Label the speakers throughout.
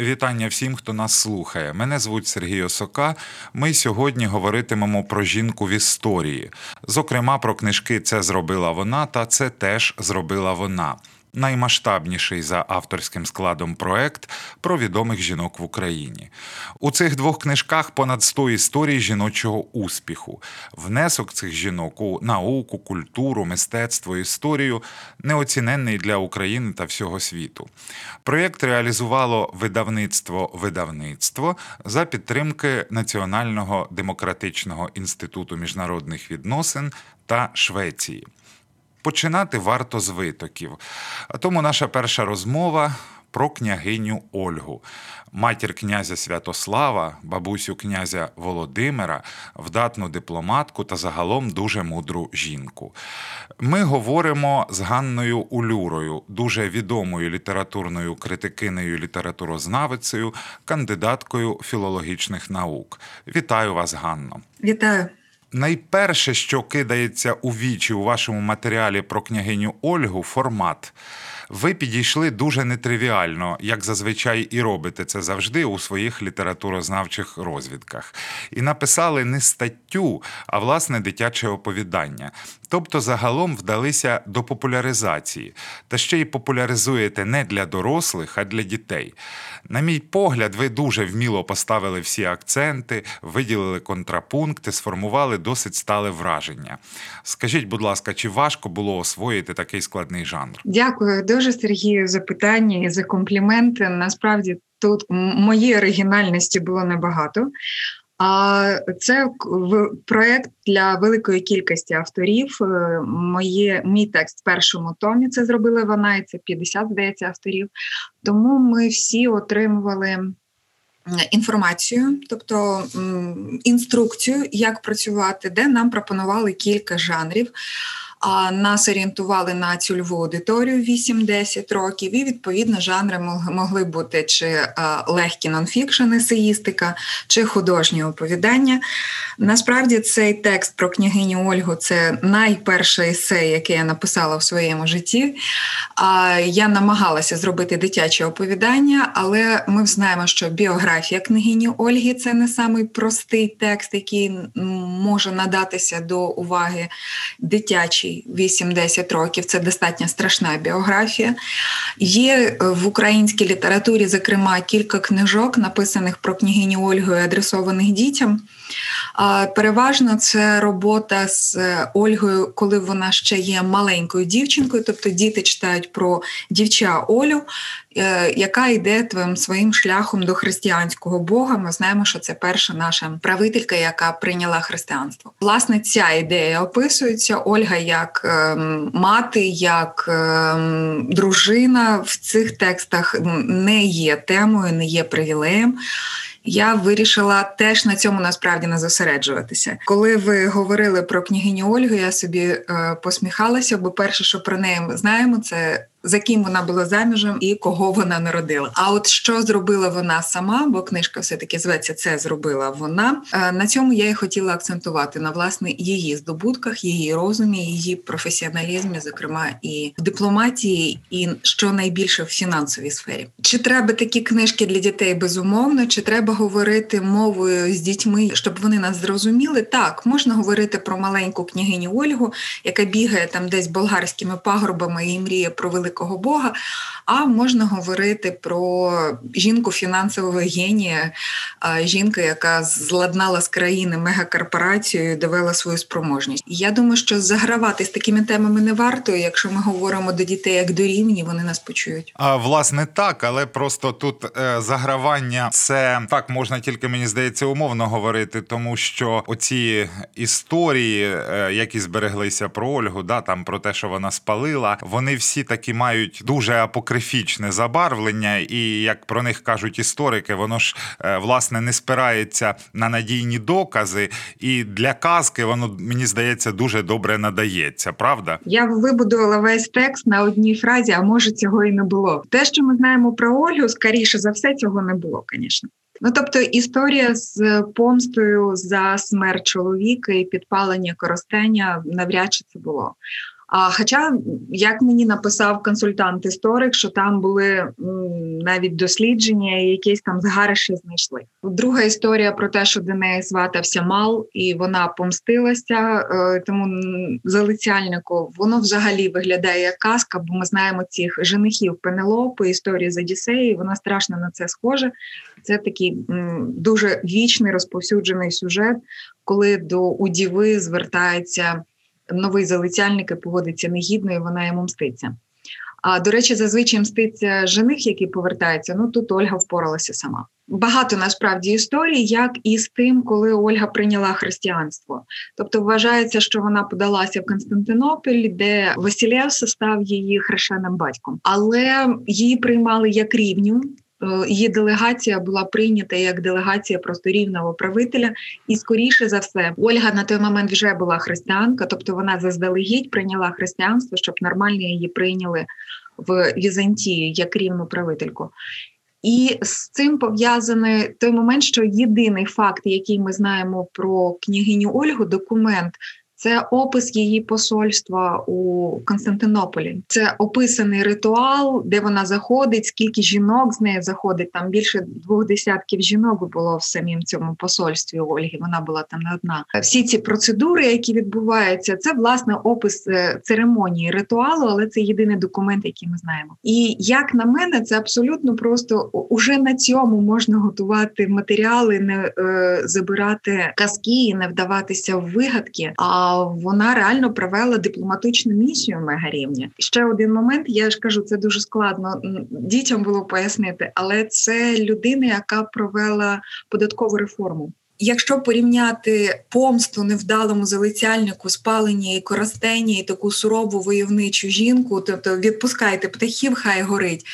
Speaker 1: Вітання всім, хто нас слухає. Мене звуть Сергій Осока. Ми сьогодні говоритимемо про жінку в історії. Зокрема, про книжки Це зробила вона та це теж зробила вона наймасштабніший за авторським складом проект про відомих жінок в Україні. У цих двох книжках понад 100 історій жіночого успіху. Внесок цих жінок у науку, культуру, мистецтво, історію неоціненний для України та всього світу. Проєкт реалізувало видавництво видавництво за підтримки Національного демократичного інституту міжнародних відносин та Швеції. Починати варто з витоків. А тому наша перша розмова про княгиню Ольгу, матір князя Святослава, бабусю князя Володимира, вдатну дипломатку та загалом дуже мудру жінку. Ми говоримо з Ганною Улюрою, дуже відомою літературною критикинею, літературознавицею, кандидаткою філологічних наук. Вітаю вас, Ганно.
Speaker 2: Вітаю.
Speaker 1: Найперше, що кидається у вічі у вашому матеріалі про княгиню Ольгу, формат ви підійшли дуже нетривіально, як зазвичай і робите це завжди у своїх літературознавчих розвідках, і написали не статтю, а власне дитяче оповідання. Тобто, загалом вдалися до популяризації, та ще й популяризуєте не для дорослих, а для дітей. На мій погляд, ви дуже вміло поставили всі акценти, виділили контрапункти, сформували досить стале враження. Скажіть, будь ласка, чи важко було освоїти такий складний жанр?
Speaker 2: Дякую дуже, Сергію, за питання і за компліменти. Насправді тут моєї оригінальності було небагато. А це проект для великої кількості авторів. Мої моє мій текст в першому томі це зробила вона, і це 50, здається, авторів. Тому ми всі отримували. Інформацію, тобто інструкцію, як працювати, де нам пропонували кілька жанрів нас орієнтували на цільову аудиторію 8-10 років, і відповідно жанри могли бути чи легкі нонфікшн, есеїстика, чи художні оповідання. Насправді цей текст про княгиню Ольгу це найперше есе, яке я написала в своєму житті. Я намагалася зробити дитяче оповідання, але ми знаємо, що біографія княгині Ольги це не самий простий текст, який може надатися до уваги дитячій дитячий 8-10 років. Це достатньо страшна біографія. Є е, в українській літературі, зокрема, кілька книжок, написаних про княгиню Ольгу і адресованих дітям. Переважно це робота з е, Ольгою, коли вона ще є маленькою дівчинкою, тобто діти читають про дівча Олю, е, яка йде твоїм своїм шляхом до християнського Бога. Ми знаємо, що це перша наша правителька, яка прийняла християнство. Власне, ця ідея описується Ольга як ем, мати, як ем, дружина в цих текстах не є темою, не є привілеєм я вирішила теж на цьому насправді не зосереджуватися. Коли ви говорили про княгиню Ольгу, я собі е, посміхалася, бо перше, що про неї ми знаємо, це за ким вона була заміжем і кого вона народила. А от що зробила вона сама, бо книжка все таки зветься це зробила вона. Е, на цьому я і хотіла акцентувати на власне її здобутках, її розумі, її професіоналізмі, зокрема і в дипломатії, і що найбільше в фінансовій сфері. Чи треба такі книжки для дітей безумовно? Чи треба говорити мовою з дітьми, щоб вони нас зрозуміли? Так, можна говорити про маленьку княгиню Ольгу, яка бігає там десь болгарськими пагорбами і мріє про велику великого Бога, а можна говорити про жінку фінансового генія, жінка, яка зладнала з країни мегакорпорацію і довела свою спроможність. Я думаю, що загравати з такими темами не варто. Якщо ми говоримо до дітей як до рівні, вони нас почують.
Speaker 1: А власне так, але просто тут е, загравання це так можна тільки мені здається умовно говорити, тому що оці історії, е, які збереглися про Ольгу, да там про те, що вона спалила, вони всі такі мають дуже апокрифічне забарвлення, і як про них кажуть історики, воно ж е, власне не спирається на надійні докази, і для казки воно мені здається дуже добре надається. Правда,
Speaker 2: я вибудувала весь текст на одній фразі, а може цього і не було. Те, що ми знаємо про Ольгу, скоріше за все, цього не було, звісно. Ну, тобто історія з помстою за смерть чоловіка і підпалення коростення навряд чи це було. Хоча, як мені написав консультант-історик, що там були навіть дослідження, і якісь там згариші знайшли. Друга історія про те, що до неї сватався мал, і вона помстилася. Е, тому залицяльнику воно взагалі виглядає як казка, бо ми знаємо цих женихів Пенелопи, історії з Одіссеї. Вона страшно на це схожа. Це такий дуже вічний розповсюджений сюжет, коли до удіви звертається новий залицяльник і поводиться негідно, і вона йому мститься. А до речі, зазвичай мститься жених, який повертається. Ну тут Ольга впоралася сама. Багато насправді історій, як і з тим, коли Ольга прийняла християнство. Тобто вважається, що вона подалася в Константинополь, де Василевс став її хрещеним батьком, але її приймали як рівню. Е, Її делегація була прийнята як делегація просто рівного правителя, і скоріше за все, Ольга на той момент вже була християнка, тобто вона заздалегідь прийняла християнство, щоб нормально її прийняли в Візантії як рівну правительку. І з цим пов'язаний той момент, що єдиний факт, який ми знаємо про княгиню Ольгу, документ. Це опис її посольства у Константинополі. Це описаний ритуал, де вона заходить, скільки жінок з нею заходить. Там більше двох десятків жінок було в самім цьому посольстві Ольги. Вона була там не одна. Всі ці процедури, які відбуваються, це власне опис е, церемонії ритуалу, але це єдиний документ, який ми знаємо. І як на мене, це абсолютно просто уже на цьому можна готувати матеріали, не е, забирати казки не вдаватися в вигадки. А вона реально провела дипломатичну місію мегарівня. Ще один момент. Я ж кажу, це дуже складно дітям було пояснити, але це людина, яка провела податкову реформу. Якщо порівняти помсту невдалому залицяльнику, спалення і коростені, і таку сурову войовничу жінку, тобто відпускайте птахів, хай горить.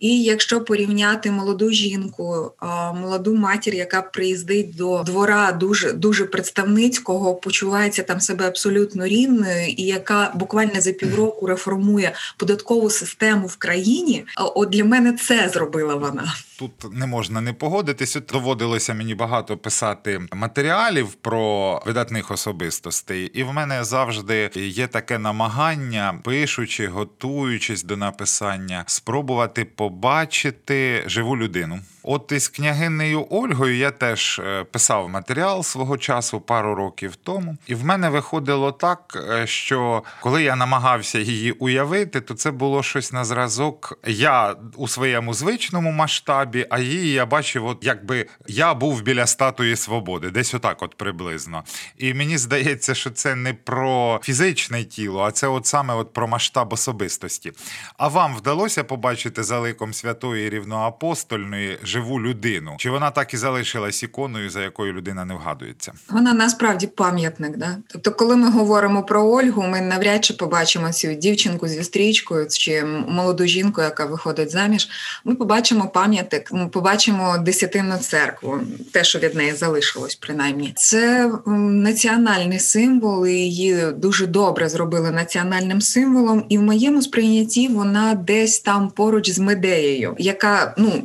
Speaker 2: І якщо порівняти молоду жінку, молоду матір, яка приїздить до двора дуже дуже представницького, почувається там себе абсолютно рівною, і яка буквально за півроку реформує податкову систему в країні, от для мене це зробила вона.
Speaker 1: Тут не можна не погодитися. Доводилося мені багато писати матеріалів про видатних особистостей, і в мене завжди є таке намагання, пишучи, готуючись до написання, спробувати побачити живу людину. От із княгинею Ольгою я теж е, писав матеріал свого часу пару років тому, і в мене виходило так, е, що коли я намагався її уявити, то це було щось на зразок. Я у своєму звичному масштабі, а її я бачив, от якби я був біля статуї свободи, десь отак, от приблизно. І мені здається, що це не про фізичне тіло, а це от саме от про масштаб особистості. А вам вдалося побачити за ликом святої рівноапостольної живу людину? Чи вона так і залишилась іконою, за якою людина не вгадується?
Speaker 2: Вона насправді пам'ятник. Да? Тобто, коли ми говоримо про Ольгу, ми навряд чи побачимо цю дівчинку зі стрічкою чи молоду жінку, яка виходить заміж. Ми побачимо пам'ятник, ми побачимо десятинну церкву, те, що від неї залишилось, принаймні. Це національний символ, і її дуже добре зробили національним символом. І в моєму сприйнятті вона десь там поруч з Медеєю, яка ну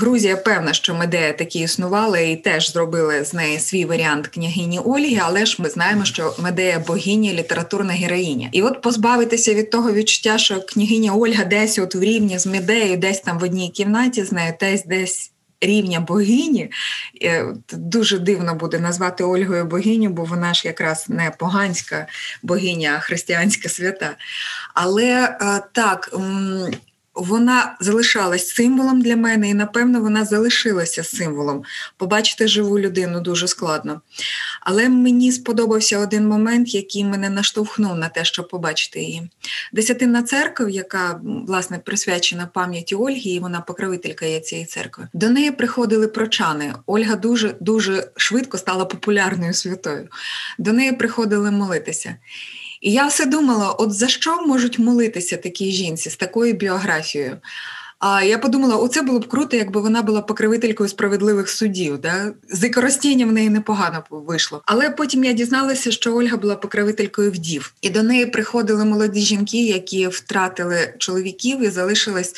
Speaker 2: Грузія певна, що Медея такі існували, і теж зробили з неї свій варіант княгині Ольги. Але ж ми знаємо, що Медея богиня, літературна героїня. І от позбавитися від того відчуття, що княгиня Ольга десь от в рівні з Медеєю, десь там в одній кімнаті з нею, десь десь. Рівня богині Е, дуже дивно буде назвати Ольгою богиню, бо вона ж якраз не поганська богиня, а християнська свята. Але е, так, вона залишалась символом для мене, і напевно вона залишилася символом. Побачити живу людину дуже складно. Але мені сподобався один момент, який мене наштовхнув на те, щоб побачити її. Десятинна церква, яка власне присвячена пам'яті Ольги, і вона покровителька є цієї церкви. До неї приходили прочани. Ольга дуже дуже швидко стала популярною святою. До неї приходили молитися. І я все думала: от за що можуть молитися такі жінці з такою біографією? А я подумала, оце було б круто, якби вона була покровителькою справедливих судів. Да? З використання в неї непогано вийшло. Але потім я дізналася, що Ольга була покровителькою вдів, і до неї приходили молоді жінки, які втратили чоловіків і залишились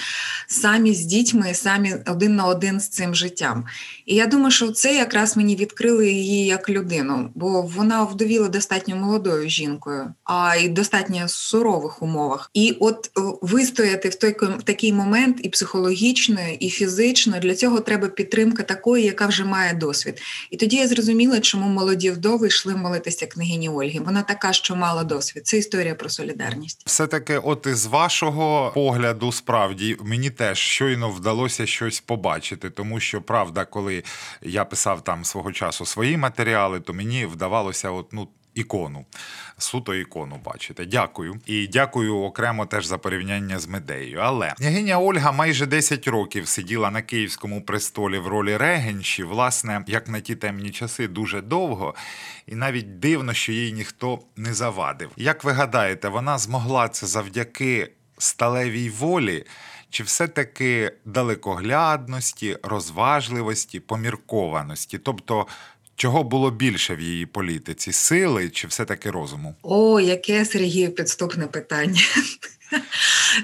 Speaker 2: самі з дітьми, самі один на один з цим життям. І я думаю, що це якраз мені відкрили її як людину, бо вона вдовіла достатньо молодою жінкою, а й достатньо сурових умовах. І от вистояти в той такий момент і психологічно, і фізично для цього треба підтримка такої, яка вже має досвід. І тоді я зрозуміла, чому молоді вдови йшли молитися княгині Ольги. Вона така, що мала досвід. Це історія про солідарність.
Speaker 1: Все таки, от із вашого погляду, справді мені теж щойно вдалося щось побачити, тому що правда, коли я писав там свого часу свої матеріали, то мені вдавалося, от ну. Ікону, суто ікону бачите. Дякую. І дякую окремо теж за порівняння з медеєю. Але княгиня Ольга майже 10 років сиділа на київському престолі в ролі регенші, власне, як на ті темні часи, дуже довго, і навіть дивно, що їй ніхто не завадив. Як ви гадаєте, вона змогла це завдяки сталевій волі? Чи все-таки далекоглядності, розважливості, поміркованості? Тобто Чого було більше в її політиці сили чи все-таки розуму?
Speaker 2: О, яке Сергію підступне питання.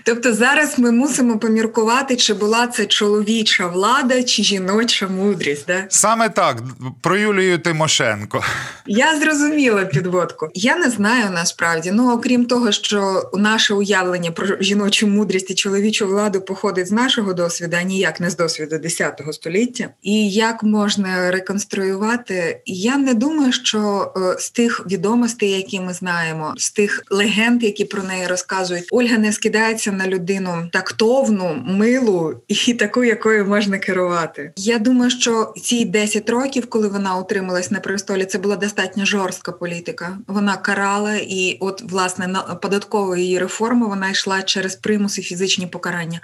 Speaker 2: Тобто зараз ми мусимо поміркувати, чи була це чоловіча влада, чи жіноча мудрість. Да?
Speaker 1: Саме так про Юлію Тимошенко.
Speaker 2: Я зрозуміла підводку. Я не знаю насправді. Ну окрім того, що наше уявлення про жіночу мудрість і чоловічу владу походить з нашого досвіду, а ніяк не з досвіду X століття. І як можна реконструювати, я не думаю, що е, з тих відомостей, які ми знаємо, з тих легенд, які про неї розказують, Ольга не скидається на людину тактовну, милу і таку, якою можна керувати. Я думаю, що ці 10 років, коли вона утрималась на престолі, це була достатньо жорстка політика. Вона карала, і, от, власне, на податкової її реформи вона йшла через примус і фізичні покарання.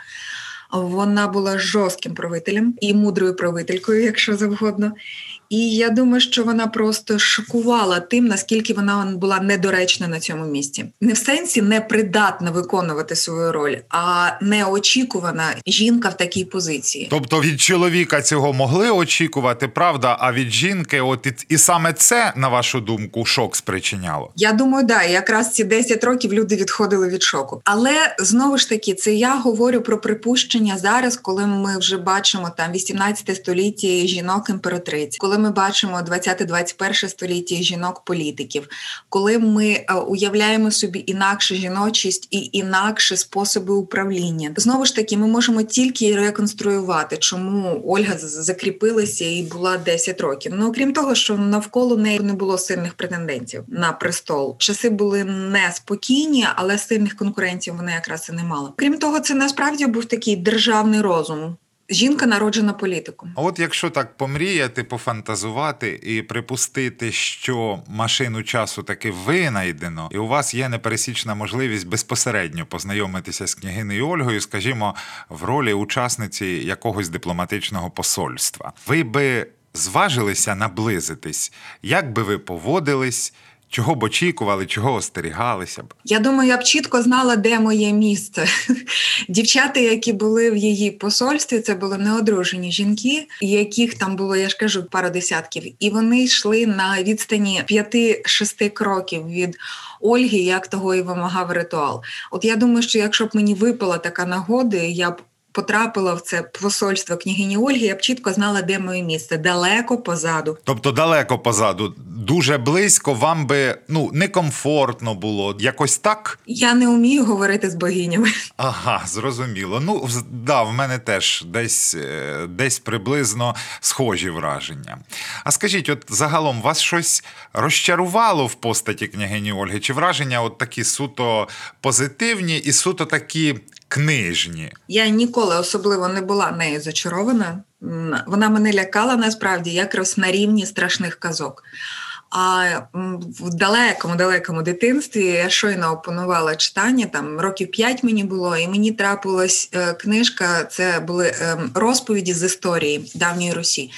Speaker 2: Вона була жорстким правителем і мудрою правителькою, якщо завгодно. І я думаю, що вона просто шокувала тим, наскільки вона була недоречна на цьому місці. Не в сенсі непридатна виконувати свою роль, а неочікувана жінка в такій позиції.
Speaker 1: Тобто від чоловіка цього могли очікувати, правда? А від жінки, от і, і саме це, на вашу думку, шок спричиняло?
Speaker 2: Я думаю, да, якраз ці 10 років люди відходили від шоку. Але знову ж таки, це я говорю про припущення зараз, коли ми вже бачимо там 18 століття жінок імператриць, коли ми бачимо 20-21 століття жінок-політиків, коли ми е, уявляємо собі інакшу жіночість і інакші способи управління, знову ж таки, ми можемо тільки реконструювати, чому Ольга закріпилася і була 10 років. Ну окрім того, що навколо неї не було сильних претендентів на престол. Часи були неспокійні, але сильних конкурентів вона якраз і не мала. Крім того, це насправді був такий державний розум. Жінка народжена політиком.
Speaker 1: А от якщо так помріяти, пофантазувати і припустити, що машину часу таки винайдено, і у вас є непересічна можливість безпосередньо познайомитися з княгинею Ольгою, скажімо, в ролі учасниці якогось дипломатичного посольства, ви би зважилися наблизитись, як би ви поводились? Чого б очікували, чого остерігалися б?
Speaker 2: Я думаю, я б чітко знала, де моє місце. Дівчата, які були в її посольстві, це були неодружені жінки, яких там було, я ж кажу, пара десятків, і вони йшли на відстані 5-6 кроків від Ольги, як того і вимагав ритуал. От я думаю, що якщо б мені випала така нагода, я б потрапила в це посольство княгині Ольги, я б чітко знала, де моє місце далеко позаду.
Speaker 1: Тобто далеко позаду, дуже близько, вам би ну некомфортно було. Якось так?
Speaker 2: Я не вмію говорити з богинями.
Speaker 1: Ага, зрозуміло. Ну да, в мене теж десь е, десь приблизно схожі враження. А скажіть, от загалом вас щось розчарувало в постаті княгині Ольги? Чи враження от такі суто позитивні і суто такі книжні.
Speaker 2: Я ніколи особливо не була нею зачарована. Вона мене лякала насправді якраз на рівні страшних казок. А в далекому, далекому дитинстві я щойно опанувала читання, там років п'ять мені було, і мені трапилась е, книжка. Це були ем, розповіді з історії давньої Русі.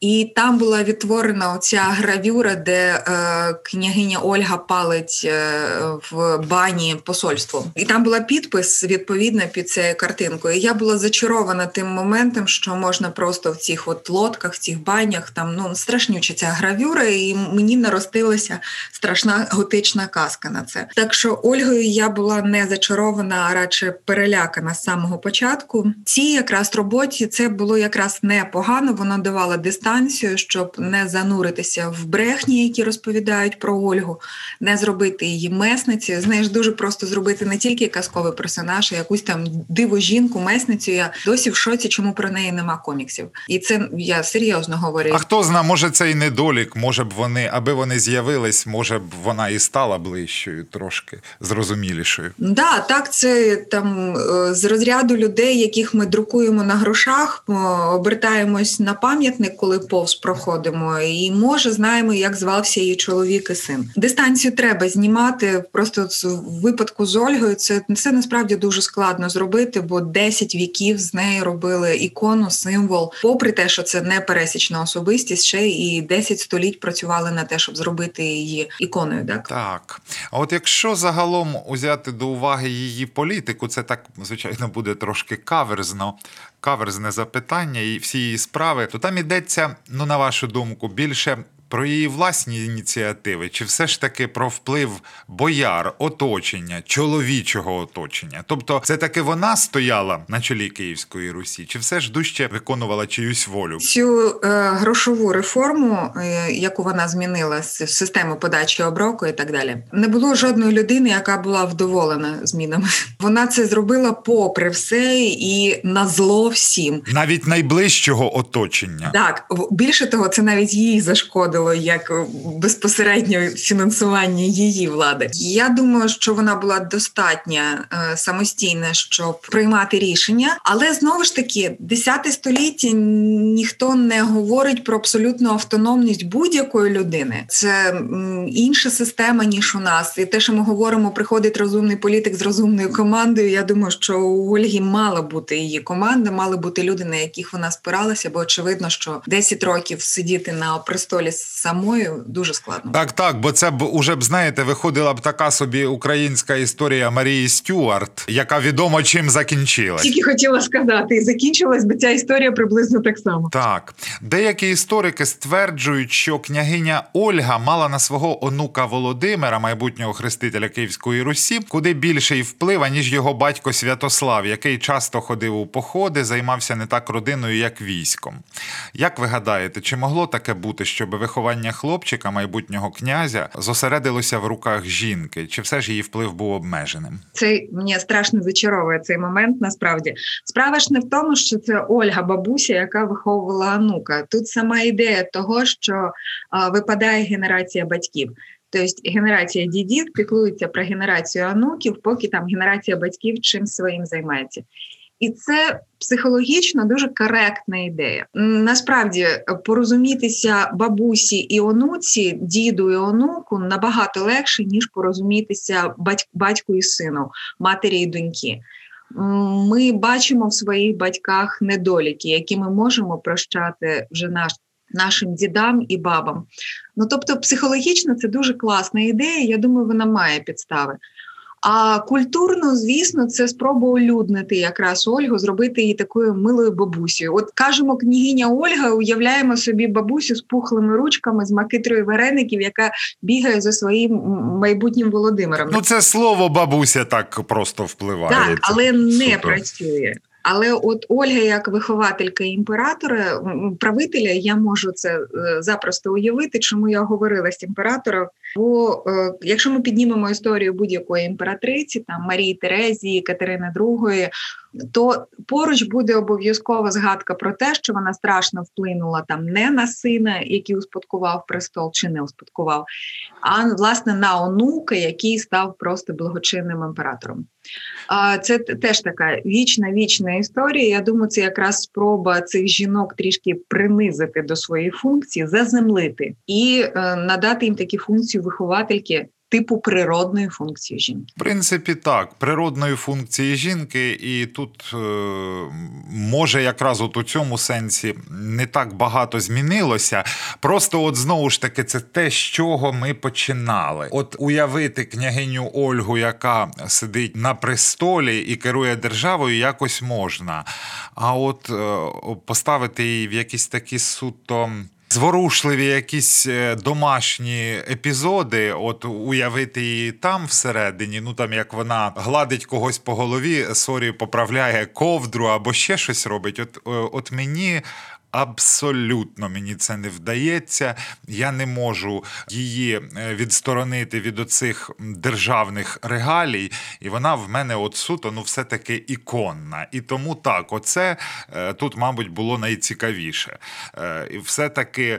Speaker 2: І там була відтворена оця гравюра, де е, княгиня Ольга палить е, в бані посольство. І там була підпис відповідно під цією картинкою. І я була зачарована тим моментом, що можна просто в цих от лодках, в цих банях, там ну страшнюча ця гравюра, і мені наростилася страшна готична казка на це. Так що Ольгою я була не зачарована, а радше перелякана з самого початку. Цій якраз роботі це було якраз непогано. Вона давала дистанцію, щоб не зануритися в брехні, які розповідають про Ольгу, не зробити її месницею. Знаєш, дуже просто зробити не тільки казковий персонаж, а якусь там диво жінку, месницю. Я досі в шоці, чому про неї нема коміксів. І це я серйозно говорю.
Speaker 1: А хто зна, може це і недолік, може б вони, аби вони з'явились, може б вона і стала ближчою, трошки зрозумілішою.
Speaker 2: Да, так, це там е, з розряду людей, яких ми друкуємо на грошах, обертаємось на пам'ятник, коли повз проходимо, і може знаємо, як звався її чоловік і син. Дистанцію треба знімати. Просто в випадку з Ольгою це, це насправді дуже складно зробити, бо 10 віків з нею робили ікону, символ. Попри те, що це не пересічна особистість, ще і 10 століть працювали на те, щоб зробити її іконою. Так,
Speaker 1: так. А от якщо загалом узяти до уваги її політику, це так звичайно буде трошки каверзно. Каверзне запитання і всі її справи, то там ідеться, ну на вашу думку, більше про її власні ініціативи, чи все ж таки про вплив бояр, оточення, чоловічого оточення? Тобто, це таки вона стояла на чолі Київської Русі, чи все ж дужче виконувала чиюсь волю?
Speaker 2: Цю е, грошову реформу, е, яку вона змінила з системи подачі оброку і так далі, не було жодної людини, яка була вдоволена змінами. Вона це зробила попри все і на зло всім,
Speaker 1: навіть найближчого оточення.
Speaker 2: Так більше того, це навіть їй зашкодило як безпосередньо фінансування її влади. Я думаю, що вона була достатньо е, самостійна, щоб приймати рішення, але знову ж таки, 10 століття ніхто не говорить про абсолютну автономність будь-якої людини. Це інша система ніж у нас, і те, що ми говоримо, приходить розумний політик з розумною командою. Я думаю, що у Ольги мала бути її команда, мали бути люди, на яких вона спиралася, бо очевидно, що 10 років сидіти на престолі самою дуже складно.
Speaker 1: Так, так, бо це б уже б знаєте, виходила б така собі українська історія Марії Стюарт, яка відомо чим закінчилась.
Speaker 2: Тільки хотіла сказати, і закінчилась би ця історія приблизно так само.
Speaker 1: Так, деякі історики стверджують, що княгиня Ольга мала на свого онука Володимира, майбутнього хрестителя Київської Русі, куди більший вплив, ніж його батько Святослав, який часто ходив у походи, займався не так родиною, як військом. Як ви гадаєте, чи могло таке бути, щоб виховання хлопчика, майбутнього князя, зосередилося в руках жінки? Чи все ж її вплив був обмеженим?
Speaker 2: Це мені страшно зачаровує цей момент. Насправді справа ж не в тому, що це Ольга, бабуся, яка виховувала онука. Тут сама ідея того, що випадає генерація батьків. Тобто генерація дідів піклується про генерацію онуків, поки там генерація батьків чим своїм займається. І це психологічно дуже коректна ідея. Насправді порозумітися бабусі і онуці, діду і онуку набагато легше, ніж порозумітися батьку і сину, матері і доньки. Ми бачимо в своїх батьках недоліки, які ми можемо прощати вже наш. Нашим дідам і бабам. Ну тобто, психологічно це дуже класна ідея. Я думаю, вона має підстави. А культурно, звісно, це спроба улюднити якраз Ольгу, зробити її такою милою бабусею. От кажемо, княгиня Ольга, уявляємо собі бабусю з пухлими ручками, з макитрою вареників, яка бігає за своїм майбутнім Володимиром.
Speaker 1: Ну це слово бабуся так просто впливає.
Speaker 2: Так, але не Супер. працює. Але от Ольга, як вихователька імператора, правителя, я можу це запросто уявити, чому я говорила з імператором. Бо е, якщо ми піднімемо історію будь-якої імператриці, там Марії Терезії, Катерини II, то поруч буде обов'язкова згадка про те, що вона страшно вплинула там не на сина, який успадкував престол, чи не успадкував, а власне на онука, який став просто благочинним імператором. Це теж така вічна вічна історія. Я думаю, це якраз спроба цих жінок трішки принизити до своєї функції, заземлити і е, надати їм такі функції виховательки
Speaker 3: типу природної функції жінки.
Speaker 1: В принципі, так, природної функції жінки, і тут е, може якраз от у цьому сенсі не так багато змінилося. Просто, от знову ж таки, це те, з чого ми починали. От уявити княгиню Ольгу, яка сидить на престолі і керує державою, якось можна. А от е, поставити її в якісь такі суто. Зворушливі якісь е, домашні епізоди, от уявити її там всередині, ну там як вона гладить когось по голові, сорі, поправляє ковдру або ще щось робить. От, е, от мені. Абсолютно мені це не вдається. Я не можу її е, відсторонити від оцих державних регалій, і вона в мене от суто ну все-таки іконна. І тому так, оце е, тут, мабуть, було найцікавіше. Е, І все-таки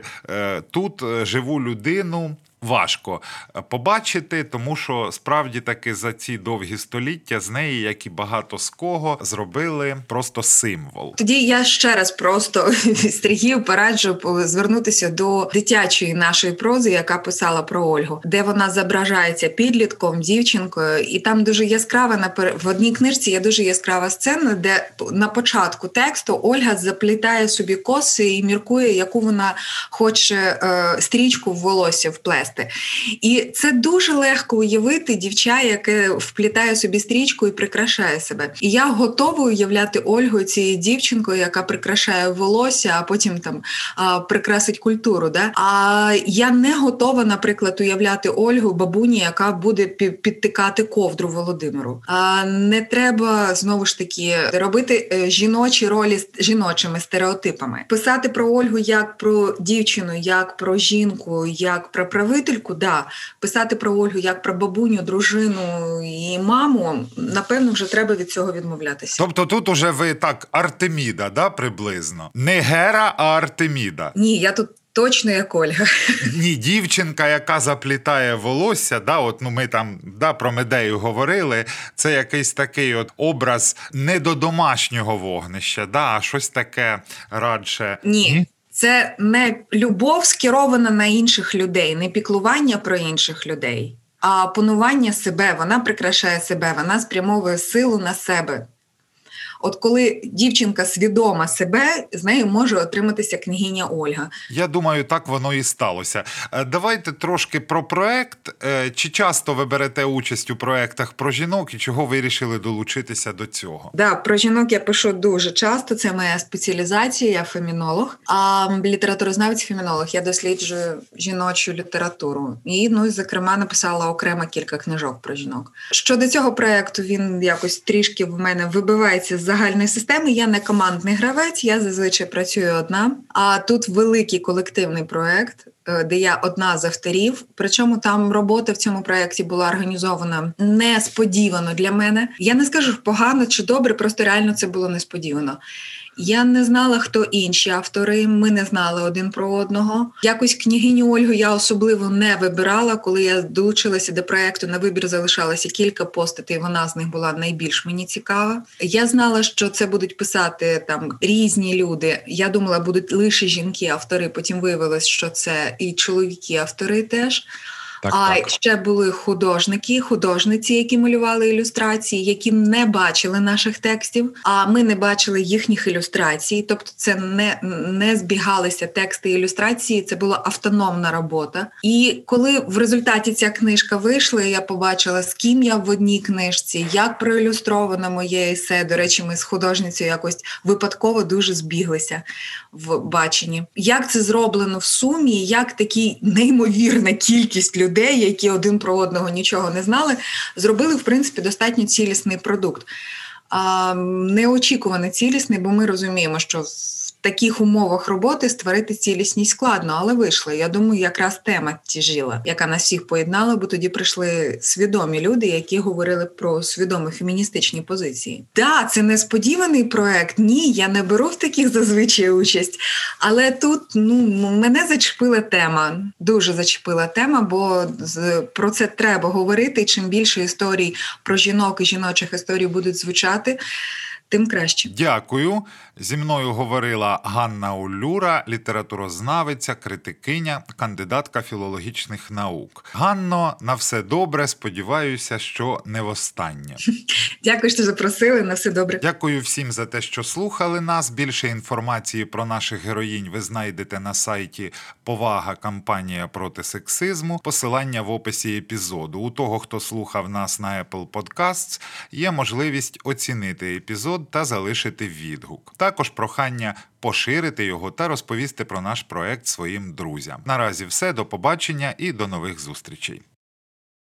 Speaker 1: тут живу людину. Важко е, побачити, тому що справді таки за ці довгі століття з неї, як і багато з кого, зробили просто символ.
Speaker 2: Тоді я ще раз просто Сергію пораджу звернутися до дитячої нашої прози, яка писала про Ольгу, де вона зображається підлітком, дівчинкою, і там дуже яскрава на в одній книжці є дуже яскрава сцена, де на початку тексту Ольга заплітає собі коси і міркує, яку вона хоче е, стрічку в волосся вплести вплести. І це дуже легко уявити дівча, яке вплітає собі стрічку і прикрашає себе. І я готова уявляти Ольгу цією дівчинкою, яка прикрашає волосся, а потім там а, прикрасить культуру. Да? А я не готова, наприклад, уявляти Ольгу бабуні, яка буде підтикати ковдру Володимиру. А не треба знову ж таки робити е, жіночі ролі з жіночими стереотипами, писати про Ольгу як про дівчину, як про жінку, як про правитель вчительку, да, писати про Ольгу як про бабуню, дружину і маму, напевно, вже треба від цього відмовлятися.
Speaker 1: Тобто тут уже ви так Артеміда, да, приблизно? Не Гера, а Артеміда.
Speaker 2: Ні, я тут. Точно як Ольга.
Speaker 1: Ні, дівчинка, яка заплітає волосся, да, от ну ми там да, про медею говорили. Це якийсь такий от образ не до домашнього вогнища, да, а щось таке радше.
Speaker 2: Ні. Це не любов скерована на інших людей, не піклування про інших людей, а панування себе. Вона прикрашає себе, вона спрямовує силу на себе. От коли дівчинка свідома себе, з нею може отриматися княгиня Ольга.
Speaker 1: Я думаю, так воно і сталося. Е, давайте трошки про проект. Е, чи часто ви берете участь у проектах про жінок і чого вирішили долучитися до цього?
Speaker 2: Да, про жінок я пишу дуже часто. Це моя спеціалізація, я фемінолог, а літературознавець фемінолог. Я досліджую жіночу літературу. І ну, зокрема, написала окремо кілька книжок про жінок. Щодо цього проекту, він якось трішки в мене вибивається з загальної системи. Я не командний гравець, я зазвичай працюю одна. А тут великий колективний проект, е, де я одна з авторів. Причому там робота в цьому проєкті була організована несподівано для мене. Я не скажу погано чи добре, просто реально це було несподівано. Я не знала, хто інші автори. Ми не знали один про одного. Якось княгиню Ольгу я особливо не вибирала. Коли я долучилася до проекту, на вибір залишалося кілька постатей. Вона з них була найбільш мені цікава. Я знала, що це будуть писати там різні люди. Я думала, будуть лише жінки-автори. Потім виявилось, що це і чоловіки-автори теж. Так, а так. ще були художники, художниці, які малювали ілюстрації, які не бачили наших текстів. А ми не бачили їхніх ілюстрацій. Тобто, це не не збігалися тексти ілюстрації. Це була автономна робота. І коли в результаті ця книжка вийшла, я побачила, з ким я в одній книжці, як проілюстровано моє есе. До речі, ми з художницею якось випадково дуже збіглися в баченні. Як це зроблено в сумі? Як такі неймовірна кількість людей людей, які один про одного нічого не знали, зробили в принципі достатньо цілісний продукт. Неочікувано цілісний, бо ми розуміємо, що таких умовах роботи створити цілісність складно, але вийшло. Я думаю, якраз тема тяжіла, яка нас всіх поєднала, бо тоді прийшли свідомі люди, які говорили про свідомі феміністичні позиції. Да, це несподіваний проект. Ні, я не беру в таких зазвичай участь. Але тут ну мене зачепила тема, дуже зачепила тема, бо про це треба говорити. Чим більше історій про жінок і жіночих історій будуть звучати тим краще.
Speaker 1: Дякую. Зі мною говорила Ганна Улюра, літературознавиця, критикиня, кандидатка філологічних наук. Ганно, на все добре. Сподіваюся, що не востаннє.
Speaker 2: Дякую, що запросили. На все добре.
Speaker 1: Дякую всім за те, що слухали нас. Більше інформації про наших героїнь ви знайдете на сайті Повага Кампанія проти сексизму. Посилання в описі епізоду. У того, хто слухав нас на Apple Podcasts, є можливість оцінити епізод та залишити відгук. Також прохання поширити його та розповісти про наш проект своїм друзям. Наразі все, до побачення і до нових зустрічей.